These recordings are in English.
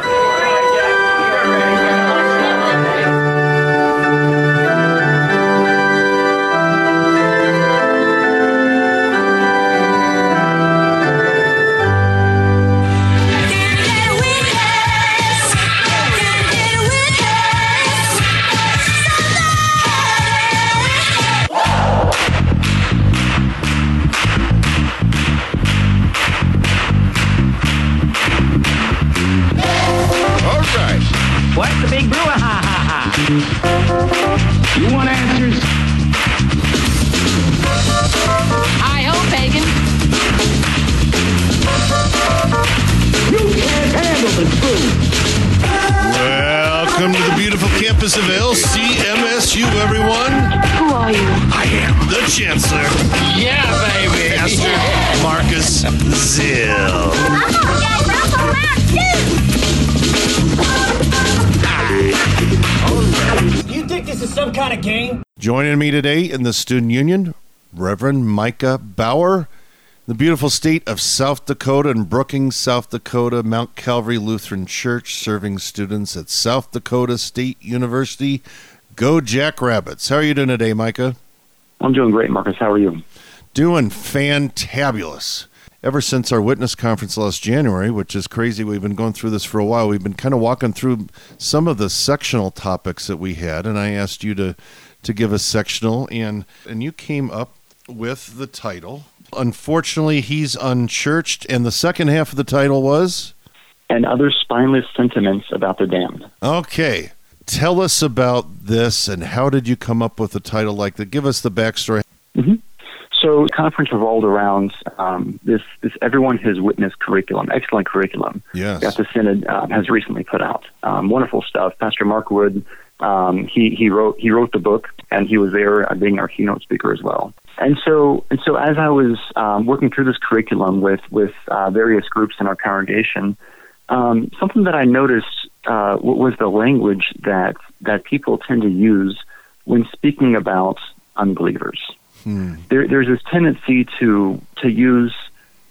All beautiful campus of LCMSU, everyone. Who are you? I am the Chancellor, Yeah, baby. Pastor Marcus Zill. Oh, Dad, Russell Matt, You think this is some kind of game? Joining me today in the Student Union, Reverend Micah Bauer, the beautiful state of South Dakota and Brookings, South Dakota, Mount Calvary Lutheran Church, serving students at South Dakota State University. Go Jackrabbits. How are you doing today, Micah? I'm doing great, Marcus. How are you? Doing fantabulous. Ever since our witness conference last January, which is crazy, we've been going through this for a while. We've been kind of walking through some of the sectional topics that we had, and I asked you to to give a sectional, and and you came up with the title. Unfortunately, he's unchurched, and the second half of the title was And other spineless sentiments about the damned. okay. Tell us about this, and how did you come up with a title like that? Give us the backstory. So the conference revolved around um, this, this Every One His Witness curriculum, excellent curriculum Yes. that the Synod um, has recently put out. Um, wonderful stuff. Pastor Mark Wood, um, he, he, wrote, he wrote the book, and he was there uh, being our keynote speaker as well. And so, and so as I was um, working through this curriculum with, with uh, various groups in our congregation, um, something that I noticed uh, was the language that, that people tend to use when speaking about unbelievers there, there's this tendency to to use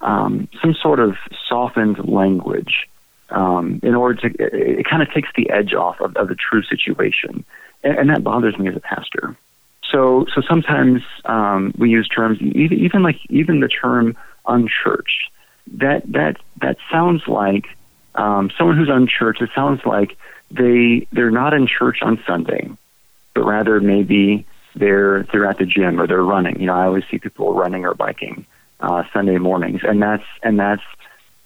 um, some sort of softened language um, in order to. It, it kind of takes the edge off of, of the true situation, and, and that bothers me as a pastor. So, so sometimes um, we use terms, even, even like even the term unchurched. That that that sounds like um, someone who's unchurched. It sounds like they they're not in church on Sunday, but rather maybe they're they're at the gym or they're running. You know, I always see people running or biking uh, Sunday mornings, and that's and that's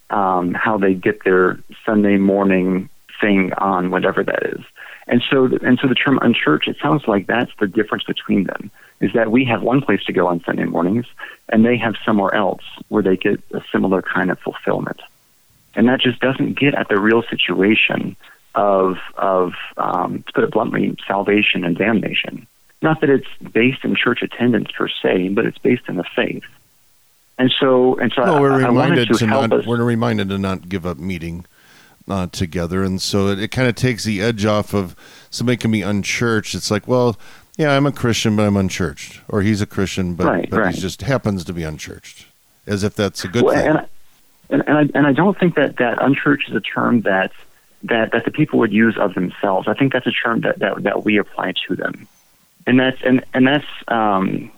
um, how they get their Sunday morning thing on, whatever that is. And so, and so the term unchurched, it sounds like that's the difference between them. Is that we have one place to go on Sunday mornings, and they have somewhere else where they get a similar kind of fulfillment. And that just doesn't get at the real situation of of um, to put it bluntly, salvation and damnation. Not that it's based in church attendance per se, but it's based in the faith. And so, and so, I, we're I reminded to, to, help not us. we're reminded to not give up meeting uh, together, and so it, it kind of takes the edge off of somebody can be unchurched. It's like, well, yeah, I'm a Christian, but I'm unchurched, or he's a Christian, but, Right, but right. he just happens to be unchurched, as if that's a good Well, thing. and, I- and, and, I, and I don't think that, that unchurched is a term that, that, that the people would use of themselves. I think that's a term that, that, that we apply to them. And that's, and, and that's, um,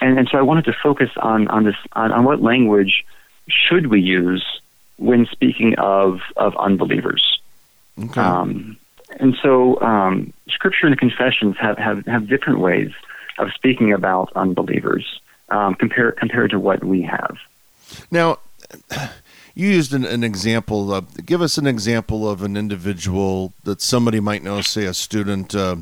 and, and so I wanted to focus on, on this, on, on what language should we use when speaking of, of unbelievers. okay. Um, and so, um, Scripture and the confessions have, have, have different ways of speaking about unbelievers um, compared compared to what we have. Now, you used an, an example. Of, give us an example of an individual that somebody might know. Say a student. Uh,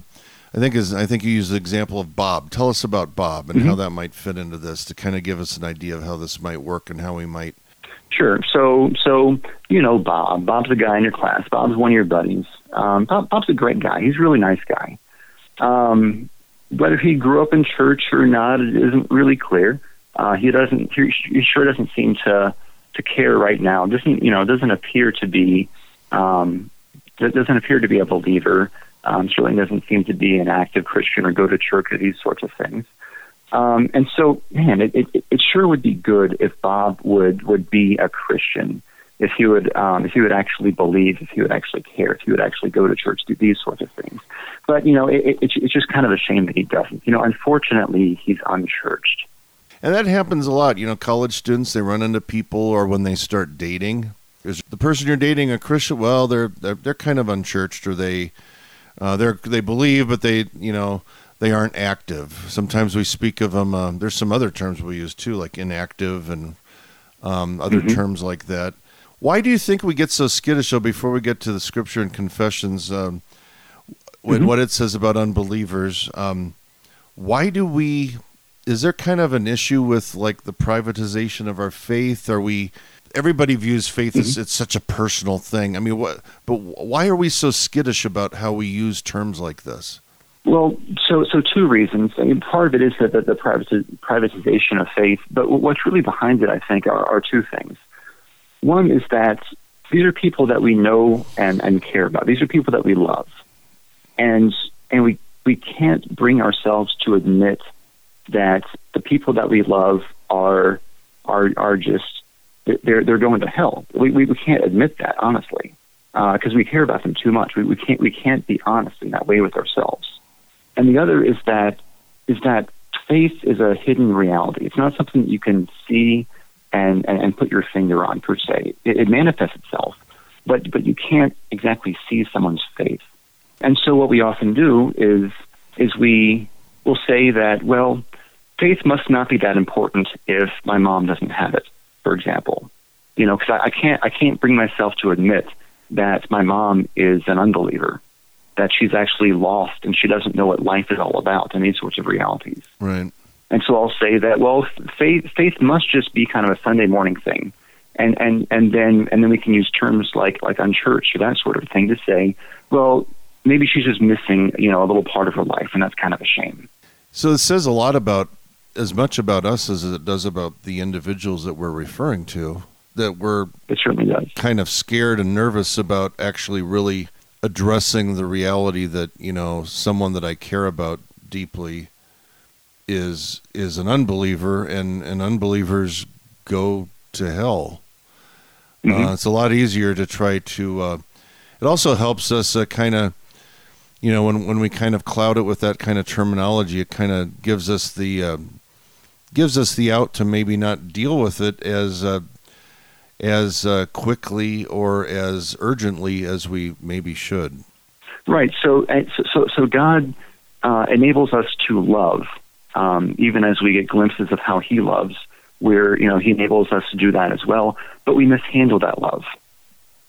I think is. I think you used the example of Bob. Tell us about Bob and how that might fit into this to kind of give us an idea of how this might work and how we might. Sure. So, so you know Bob. Bob's a guy in your class. Bob's one of your buddies. Um, Bob, Bob's a great guy. He's a really nice guy. Um, whether he grew up in church or not it isn't really clear. Uh, he doesn't. He, he sure doesn't seem to to care right now. Doesn't you know? Doesn't appear to be. Um, doesn't appear to be a believer. Um, certainly doesn't seem to be an active Christian or go to church or these sorts of things. Um, and so, man, it, it, it sure would be good if Bob would, would be a Christian, if he would um, if he would actually believe, if he would actually care, if he would actually go to church, do these sorts of things. But you know, it, it, it's just kind of a shame that he doesn't. You know, unfortunately, he's unchurched. And that happens a lot. You know, college students they run into people, or when they start dating, is the person you're dating a Christian? Well, they're they're, they're kind of unchurched, or they uh, they they believe, but they you know they aren't active. Sometimes we speak of them. Uh, there's some other terms we use too, like inactive and um, other Mhm. terms like that. Why do you think we get so skittish? Though, before we get to the scripture and confessions, um, with Mhm. what it says about unbelievers, um, why do we? Is there kind of an issue with like the privatization of our faith? Are we? Everybody views faith as it's such a personal thing. I mean, what? But why are we so skittish about how we use terms like this? Well, so so two reasons. I mean, part of it is that the, the privatization of faith, but what's really behind it, I think, are, are two things. One is that these are people that we know and, and care about. These are people that we love, and and we we can't bring ourselves to admit that the people that we love are are are just they're they're going to hell. We we, we can't admit that honestly uh, because we care about them too much. We, we can't we can't be honest in that way with ourselves. And the other is that is that faith is a hidden reality. It's not something that you can see and, and, and put your finger on per se. It, it manifests itself, but but you can't exactly see someone's faith. And so what we often do is is we will say that well, faith must not be that important if my mom doesn't have it, for example. You know, because I, I can't I can't bring myself to admit that my mom is an unbeliever, that she's actually lost and she doesn't know what life is all about and these sorts of realities. Right. And so I'll say that well, faith faith must just be kind of a Sunday morning thing, and and and then and then we can use terms like like unchurched or that sort of thing to say, well, maybe she's just missing you know a little part of her life, and that's kind of a shame. So it says a lot about as much about us as it does about the individuals that we're referring to. That we're It certainly does. kind of scared and nervous about actually really addressing the reality that you know someone that I care about deeply is is an unbeliever and and unbelievers go to hell. Mhm. Uh, it's a lot easier to try to. Uh, it also helps us uh, kind of, you know, when when we kind of cloud it with that kind of terminology, it kind of gives us the uh, gives us the out to maybe not deal with it as uh, as uh, quickly or as urgently as we maybe should. Right. So, so, so, so God uh, enables us to love, um, even as we get glimpses of how He loves. Where you know He enables us to do that as well, but we mishandle that love,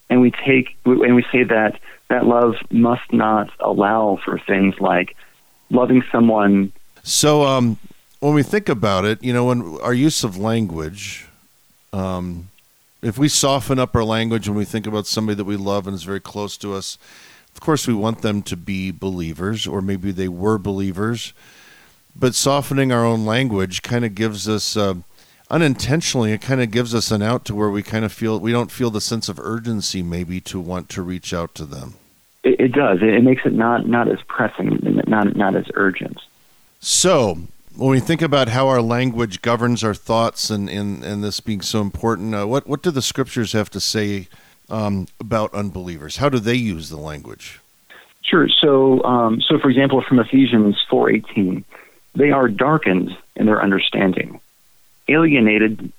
and we take and we say that that love must not allow for things like loving someone. So, um, when we think about it, you know, when our use of language, um, if we soften up our language when we think about somebody that we love and is very close to us, of course, we want them to be believers, or maybe they were believers. But softening our own language kind of gives us, uh, unintentionally, it kind of gives us an out to where we kind of feel we don't feel the sense of urgency, maybe, to want to reach out to them. It, it does. It, it makes it not not as pressing, not not as urgent. So, when we think about how our language governs our thoughts and, and, and this being so important, uh, what, what do the scriptures have to say um, about unbelievers? How do they use the language? Sure. So, um, so for example, from Ephesians four eighteen, they are darkened in their understanding, alienated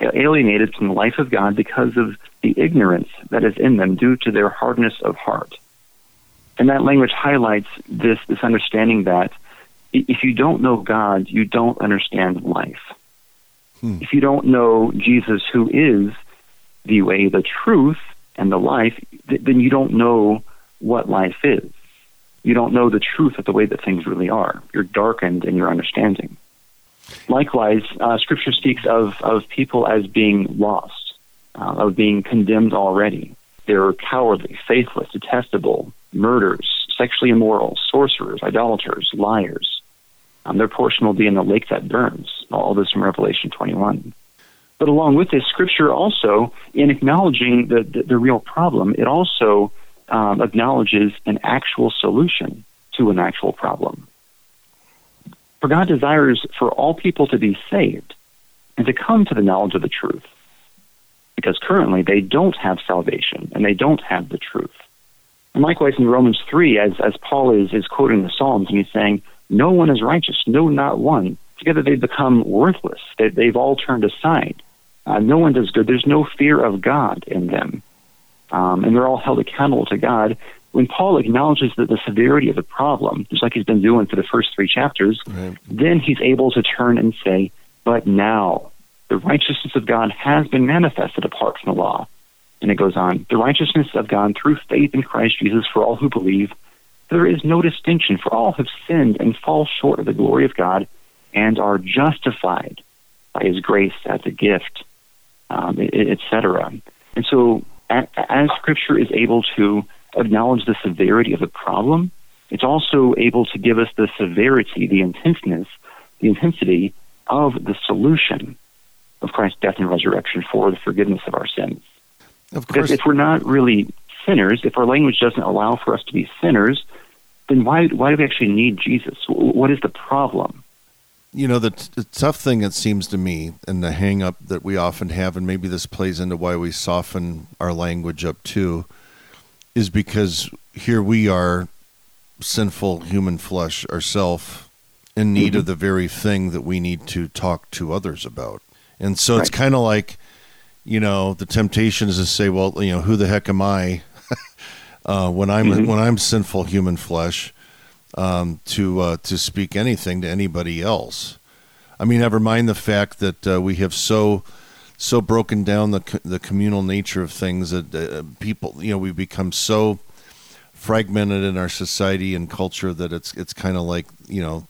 alienated from the life of God because of the ignorance that is in them due to their hardness of heart. And that language highlights this this understanding that if you don't know God, you don't understand life. Hmm. If you don't know Jesus, who is the way, the truth, and the life, th- then you don't know what life is. You don't know the truth of the way that things really are. You're darkened in your understanding. Likewise, uh, Scripture speaks of, of people as being lost, uh, of being condemned already. They're cowardly, faithless, detestable, murderers, sexually immoral, sorcerers, idolaters, liars. Um, their portion will be in the lake that burns. All this from Revelation 21. But along with this, Scripture also, in acknowledging the, the, the real problem, it also um, acknowledges an actual solution to an actual problem. For God desires for all people to be saved and to come to the knowledge of the truth. Because currently they don't have salvation and they don't have the truth. And likewise in Romans 3, as, as Paul is, is quoting the Psalms, and he's saying, No one is righteous, no, not one. Together they become worthless. They, they've all turned aside. Uh, no one does good. There's no fear of God in them. Um, and they're all held accountable to God. When Paul acknowledges that the severity of the problem, just like he's been doing for the first three chapters, Right. then he's able to turn and say, But now the righteousness of God has been manifested apart from the law. And it goes on, the righteousness of God through faith in Christ Jesus for all who believe. There is no distinction, for all have sinned and fall short of the glory of God and are justified by his grace as a gift, um, etc. And so, as Scripture is able to acknowledge the severity of the problem, it's also able to give us the severity, the intenseness, the intensity of the solution of Christ's death and resurrection for the forgiveness of our sins. Of Because course, if we're not really sinners, if our language doesn't allow for us to be sinners, then why why do we actually need Jesus? What is the problem? you know the, t- the tough thing it seems to me and the hang up that we often have and maybe this plays into why we soften our language up too is because here we are sinful human flesh ourself in need mm-hmm. of the very thing that we need to talk to others about and so it's kind of like you know the temptation is to say well you know who the heck am i uh, when i'm when i'm sinful human flesh um, to uh, to speak anything to anybody else. I mean, never mind the fact that uh, we have so so broken down the co- the communal nature of things that uh, people, you know, we become so fragmented in our society and culture that it's it's kind of like you know,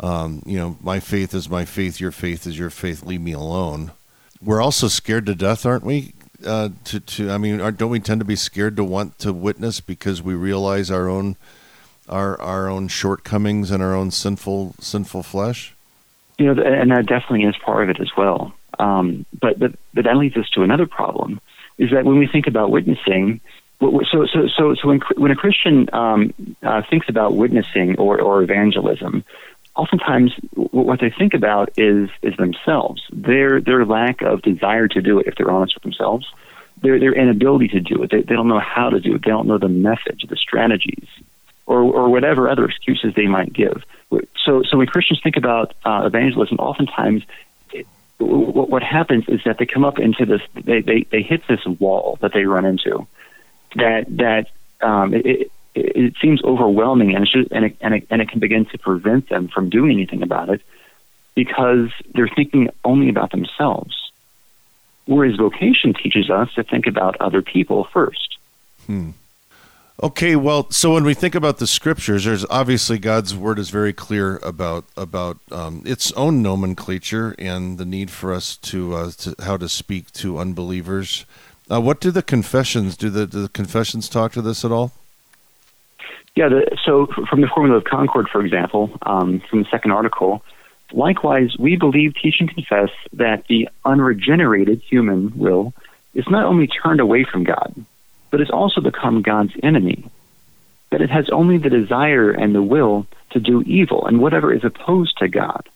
um, you know, my faith is my faith, your faith is your faith. Leave me alone. We're also scared to death, aren't we? Uh, to to I mean, aren't, don't we tend to be scared to want to witness because we realize our own our our own shortcomings and our own sinful sinful flesh. You know, and that definitely is part of it as well. Um, but, but but that leads us to another problem: is that when we think about witnessing, so so so so when when a Christian um, uh, thinks about witnessing or or evangelism, oftentimes what they think about is is themselves, their their lack of desire to do it. If they're honest with themselves, their their inability to do it. They, they don't know how to do it. They don't know the message, the strategies or, or whatever other excuses they might give. So, so when Christians think about uh, evangelism, oftentimes it, what, what happens is that they come up into this, they, they, they hit this wall that they run into that, that um, it, it, it seems overwhelming and, it's just, and, it, and, it, and it can begin to prevent them from doing anything about it because they're thinking only about themselves. Whereas vocation teaches us to think about other people first. Hmm. Okay, well, so when we think about the scriptures, there's obviously God's word is very clear about about um, its own nomenclature and the need for us to, uh, to how to speak to unbelievers. Uh, what do the confessions do? The, do the confessions talk to this at all? Yeah, the, so from the Formula of Concord, for example, um, from the second article, likewise, we believe, teach, and confess that the unregenerated human will is not only turned away from God, but has also become God's enemy. That it has only the desire and the will to do evil and whatever is opposed to God.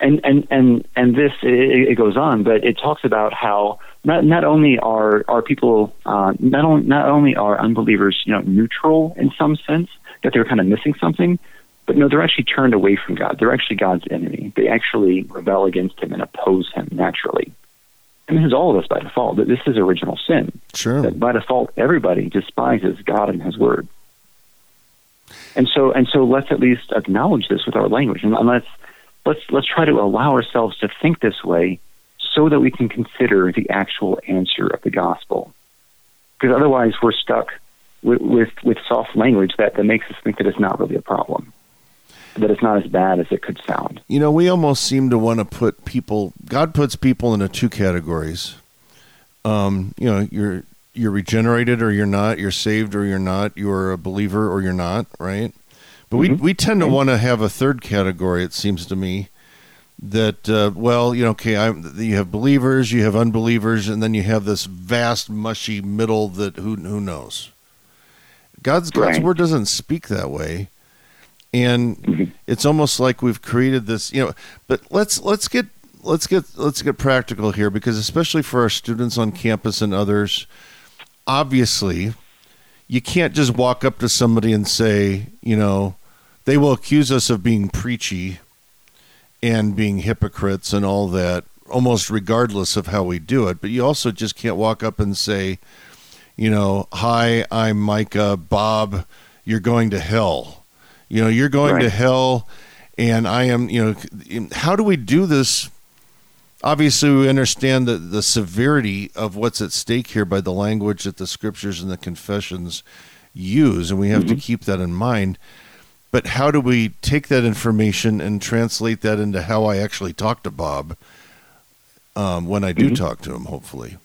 And and and and this it, it goes on, but it talks about how not not only are are people uh, not only not only are unbelievers you know neutral in some sense that they're kind of missing something, but no, they're actually turned away from God. They're actually God's enemy. They actually rebel against Him and oppose Him naturally. And this is all of us by default. That this is original sin. Sure. That by default, everybody despises God and His Word. And so, and so, let's at least acknowledge this with our language, and let's let's let's try to allow ourselves to think this way, so that we can consider the actual answer of the gospel. Because otherwise, we're stuck with with, with soft language that, that makes us think that it's not really a problem, that it's not as bad as it could sound. You know, we almost seem to want to put people. God puts people into two categories. Um, you know, you're you're regenerated or you're not. You're saved or you're not. You're a believer or you're not. Right. But we we tend to want to have a third category. It seems to me that uh, well, you know, okay, I, you have believers, you have unbelievers, and then you have this vast mushy middle that who who knows. God's God's Right. word doesn't speak that way. and it's almost like we've created this, you know. But let's let's get let's get let's get practical here because especially for our students on campus and others, obviously, you can't just walk up to somebody and say, you know, they will accuse us of being preachy and being hypocrites and all that, almost regardless of how we do it. But you also just can't walk up and say, you know, hi, I'm Micah, Bob, you're going to hell. You know, you're going to hell, and I am, you know, how do we do this? Obviously, we understand the, the severity of what's at stake here by the language that the scriptures and the confessions use, and we have to mm-hmm. keep that in mind. But how do we take that information and translate that into how I actually talk to Bob um, when I do talk to him, hopefully?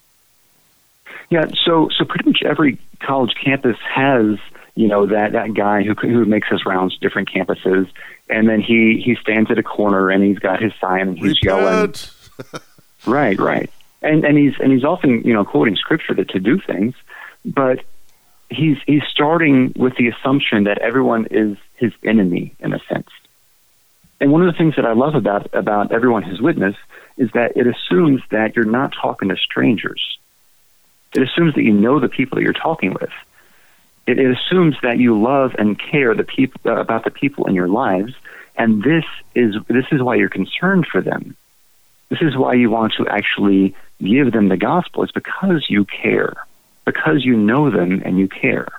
Yeah, so so pretty much every college campus has you know that that guy who who makes his rounds to different campuses, and then he he stands at a corner and he's got his sign and he's yelling. Right, right, and and he's and he's often you know quoting scripture to, to do things, but he's he's starting with the assumption that everyone is his enemy in a sense. And one of the things that I love about about Every One His Witness is that it assumes that you're not talking to strangers. It assumes that you know the people that you're talking with. It, it assumes that you love and care the people uh, about the people in your lives, and this is this is why you're concerned for them. This is why you want to actually give them the gospel. It's because you care, because you know them and you care.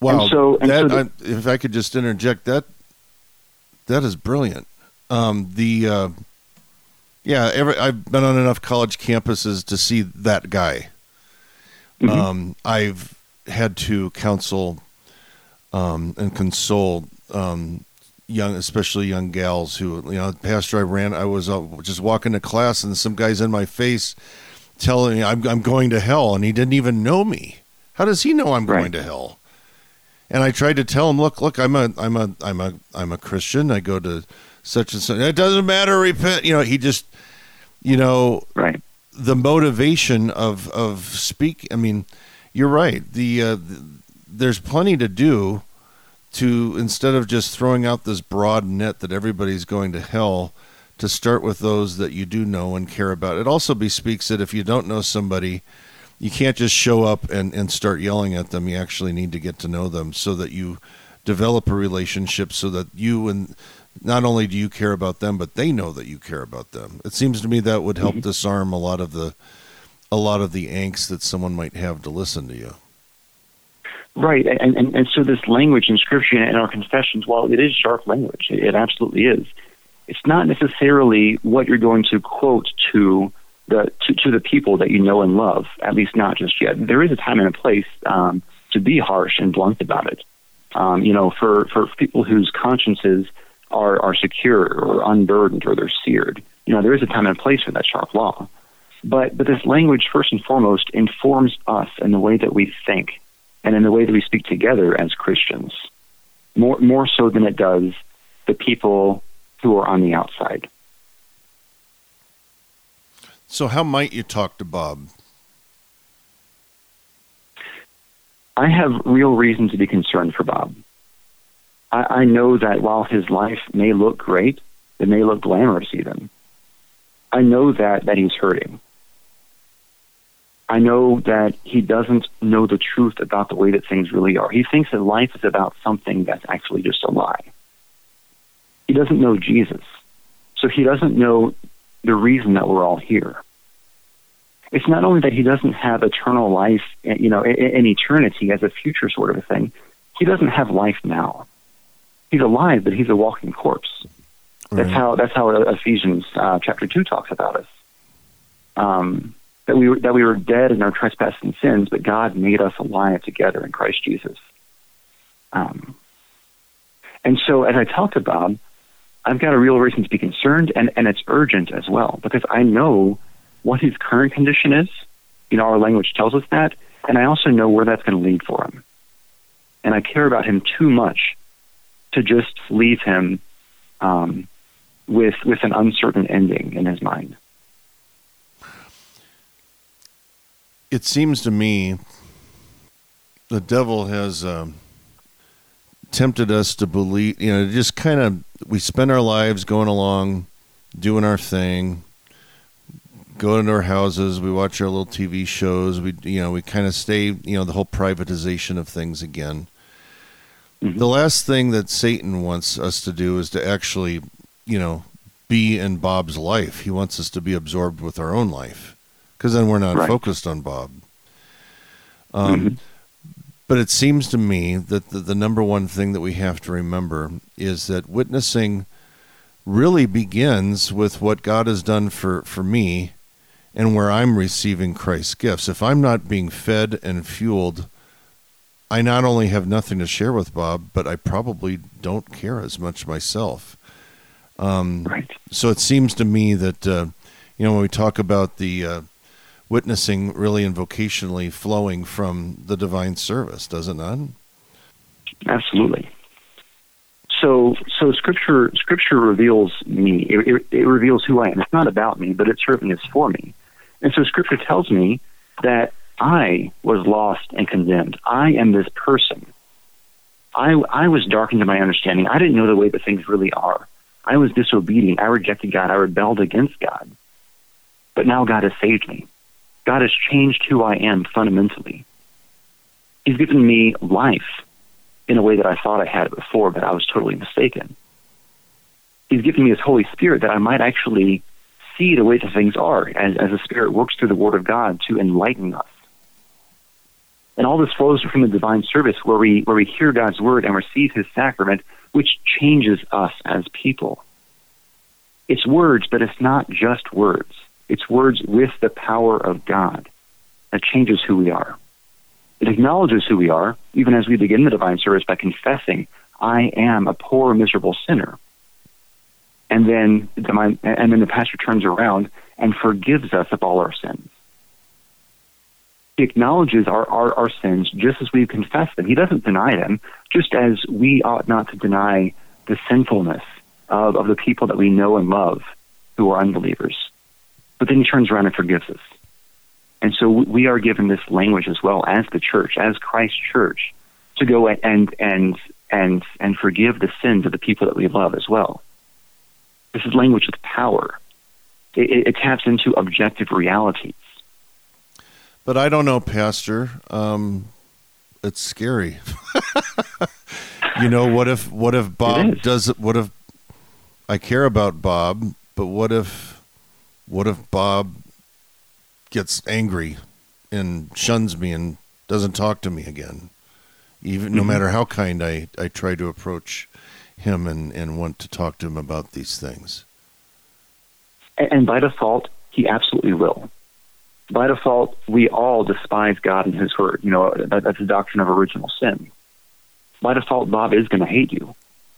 Wow. And so- and that, so the- I, if I could just interject, that that is brilliant. Um, the uh, yeah, every, I've been on enough college campuses to see that guy. Um, I've had to counsel um, and console um, young, especially young gals who, you know, pastor I ran, I was uh, just walking to class and some guy's in my face telling me I'm, I'm going to hell and he didn't even know me. How does he know I'm going Right. to hell? And I tried to tell him, look, look, I'm a, I'm a, I'm a, I'm a Christian. I go to such and such. It doesn't matter. Repent. You know, he just, you know, Right. the motivation of of speak. I mean, you're right. The, uh, th there's plenty to do to instead of just throwing out this broad net that everybody's going to hell. To start with those that you do know and care about. It also bespeaks that if you don't know somebody, you can't just show up and, and start yelling at them. You actually need to get to know them so that you develop a relationship so that you and not only do you care about them, but they know that you care about them. It seems to me that would help mm-hmm. disarm a lot of the a lot of the angst that someone might have to listen to you. Right, and, and and so this language in Scripture and our confessions, while it is sharp language, it, it absolutely is. It's not necessarily what you're going to quote to the to, to the people that you know and love. At least not just yet. There is a time and a place um, to be harsh and blunt about it. Um, you know, for for people whose consciences are are secure or unburdened or they're seared. You know, there is a time and a place for that sharp law. But but this language, first and foremost, informs us in the way that we think and in the way that we speak together as Christians, more more so than it does the people who are on the outside. So how might you talk to Bob? I have real reason to be concerned for Bob. I, I know that while his life may look great, it may look glamorous even. I know that that he's hurting. I know that he doesn't know the truth about the way that things really are. He thinks that life is about something that's actually just a lie. He doesn't know Jesus. So he doesn't know the reason that we're all here. It's not only that he doesn't have eternal life, you know, in, eternity as a future sort of a thing. He doesn't have life now. He's alive, but he's a walking corpse. That's Right. how that's how Ephesians uh, chapter two talks about us. Um, that we were, that we were dead in our trespasses and sins, but God made us alive together in Christ Jesus. Um, and so, as I talk to Bob, I've got a real reason to be concerned, and, and it's urgent as well because I know what his current condition is. You know, our language tells us that, and I also know where that's going to lead for him. And I care about him too much to just leave him um, with with an uncertain ending in his mind. It seems to me the devil has um, tempted us to believe, you know, just kind of we spend our lives going along, doing our thing, going into our houses, we watch our little TV shows, we you know, we kind of stay, you know, the whole privatization of things again. The last thing that Satan wants us to do is to actually, you know, be in Bob's life. He wants us to be absorbed with our own life because then we're not Right. focused on Bob. Um, But it seems to me that the, the number one thing that we have to remember is that witnessing really begins with what God has done for, for me and where I'm receiving Christ's gifts. If I'm not being fed and fueled, I not only have nothing to share with Bob, but I probably don't care as much myself. Um, Right. so it seems to me that uh, you know when we talk about the uh, witnessing really and vocationally flowing from the divine service, does it not? Absolutely. So, so scripture scripture reveals me. It, it, it reveals who I am. It's not about me, but it certainly is for me. And so, scripture tells me that I was lost and condemned. I am this person. I I was darkened in my understanding. I didn't know the way that things really are. I was disobedient. I rejected God. I rebelled against God. But now God has saved me. God has changed who I am fundamentally. He's given me life in a way that I thought I had it before, but I was totally mistaken. He's given me His Holy Spirit that I might actually see the way that things are as, as the Spirit works through the Word of God to enlighten us. And all this flows from the divine service where we, where we hear God's Word and receive His sacrament, which changes us as people. It's words, but it's not just words. It's words with the power of God that changes who we are. It acknowledges who we are, even as we begin the divine service by confessing, I am a poor, miserable sinner. And then, the divine, and then the pastor turns around and forgives us of all our sins. He acknowledges our, our, our sins just as we confess them. He doesn't deny them, just as we ought not to deny the sinfulness of, of the people that we know and love who are unbelievers. But then he turns around and forgives us. And so we are given this language as well as the church, as Christ Church, to go and and and and forgive the sins of the people that we love as well. This is language with power. It, it, taps into objective realities. But I don't know, Pastor. Um, it's scary. you know, what if what if Bob does it? What if I care about Bob, but what if what if Bob gets angry and shuns me and doesn't talk to me again? Even no mm-hmm. matter how kind I, I try to approach him and, and want to talk to him about these things. And, and by default, he absolutely will. By default, we all despise God and His Word. You know, that, that's the doctrine of original sin. By default, Bob is going to hate you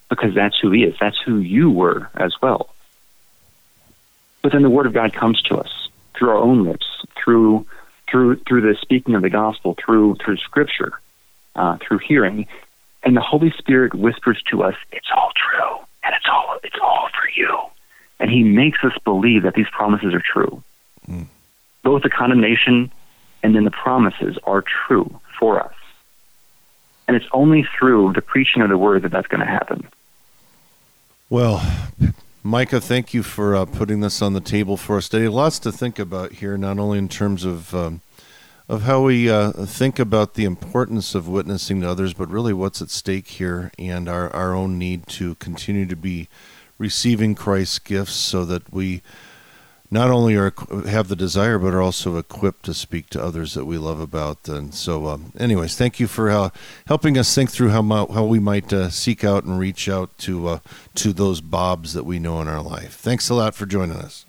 because that's who he is. That's who you were as well. But then the Word of God comes to us through our own lips, through through through the speaking of the gospel, through through Scripture, uh, through hearing, and the Holy Spirit whispers to us, "It's all true, and it's all it's all for you." And He makes us believe that these promises are true. Both the condemnation and then the promises are true for us. And it's only through the preaching of the word that that's going to happen. Well, Micah, thank you for uh, putting this on the table for us today. Lots to think about here, not only in terms of um, of how we uh, think about the importance of witnessing to others, but really what's at stake here and our, our own need to continue to be receiving Christ's gifts so that we not only are have the desire but are also equipped to speak to others that we love about. And so um, anyways thank you for uh, helping us think through how, how we might uh, seek out and reach out to uh, to those bobs that we know in our life. Thanks a lot for joining us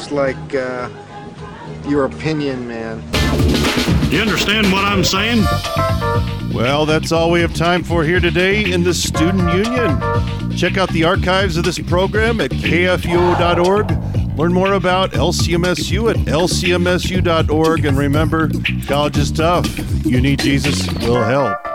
just like uh, your opinion, man. You understand what I'm saying? Well, that's all we have time for here today in the Student Union. Check out the archives of this program at kfuo.org. Learn more about LCMSU at lcmsu.org. And remember, college is tough. You need Jesus, we'll help.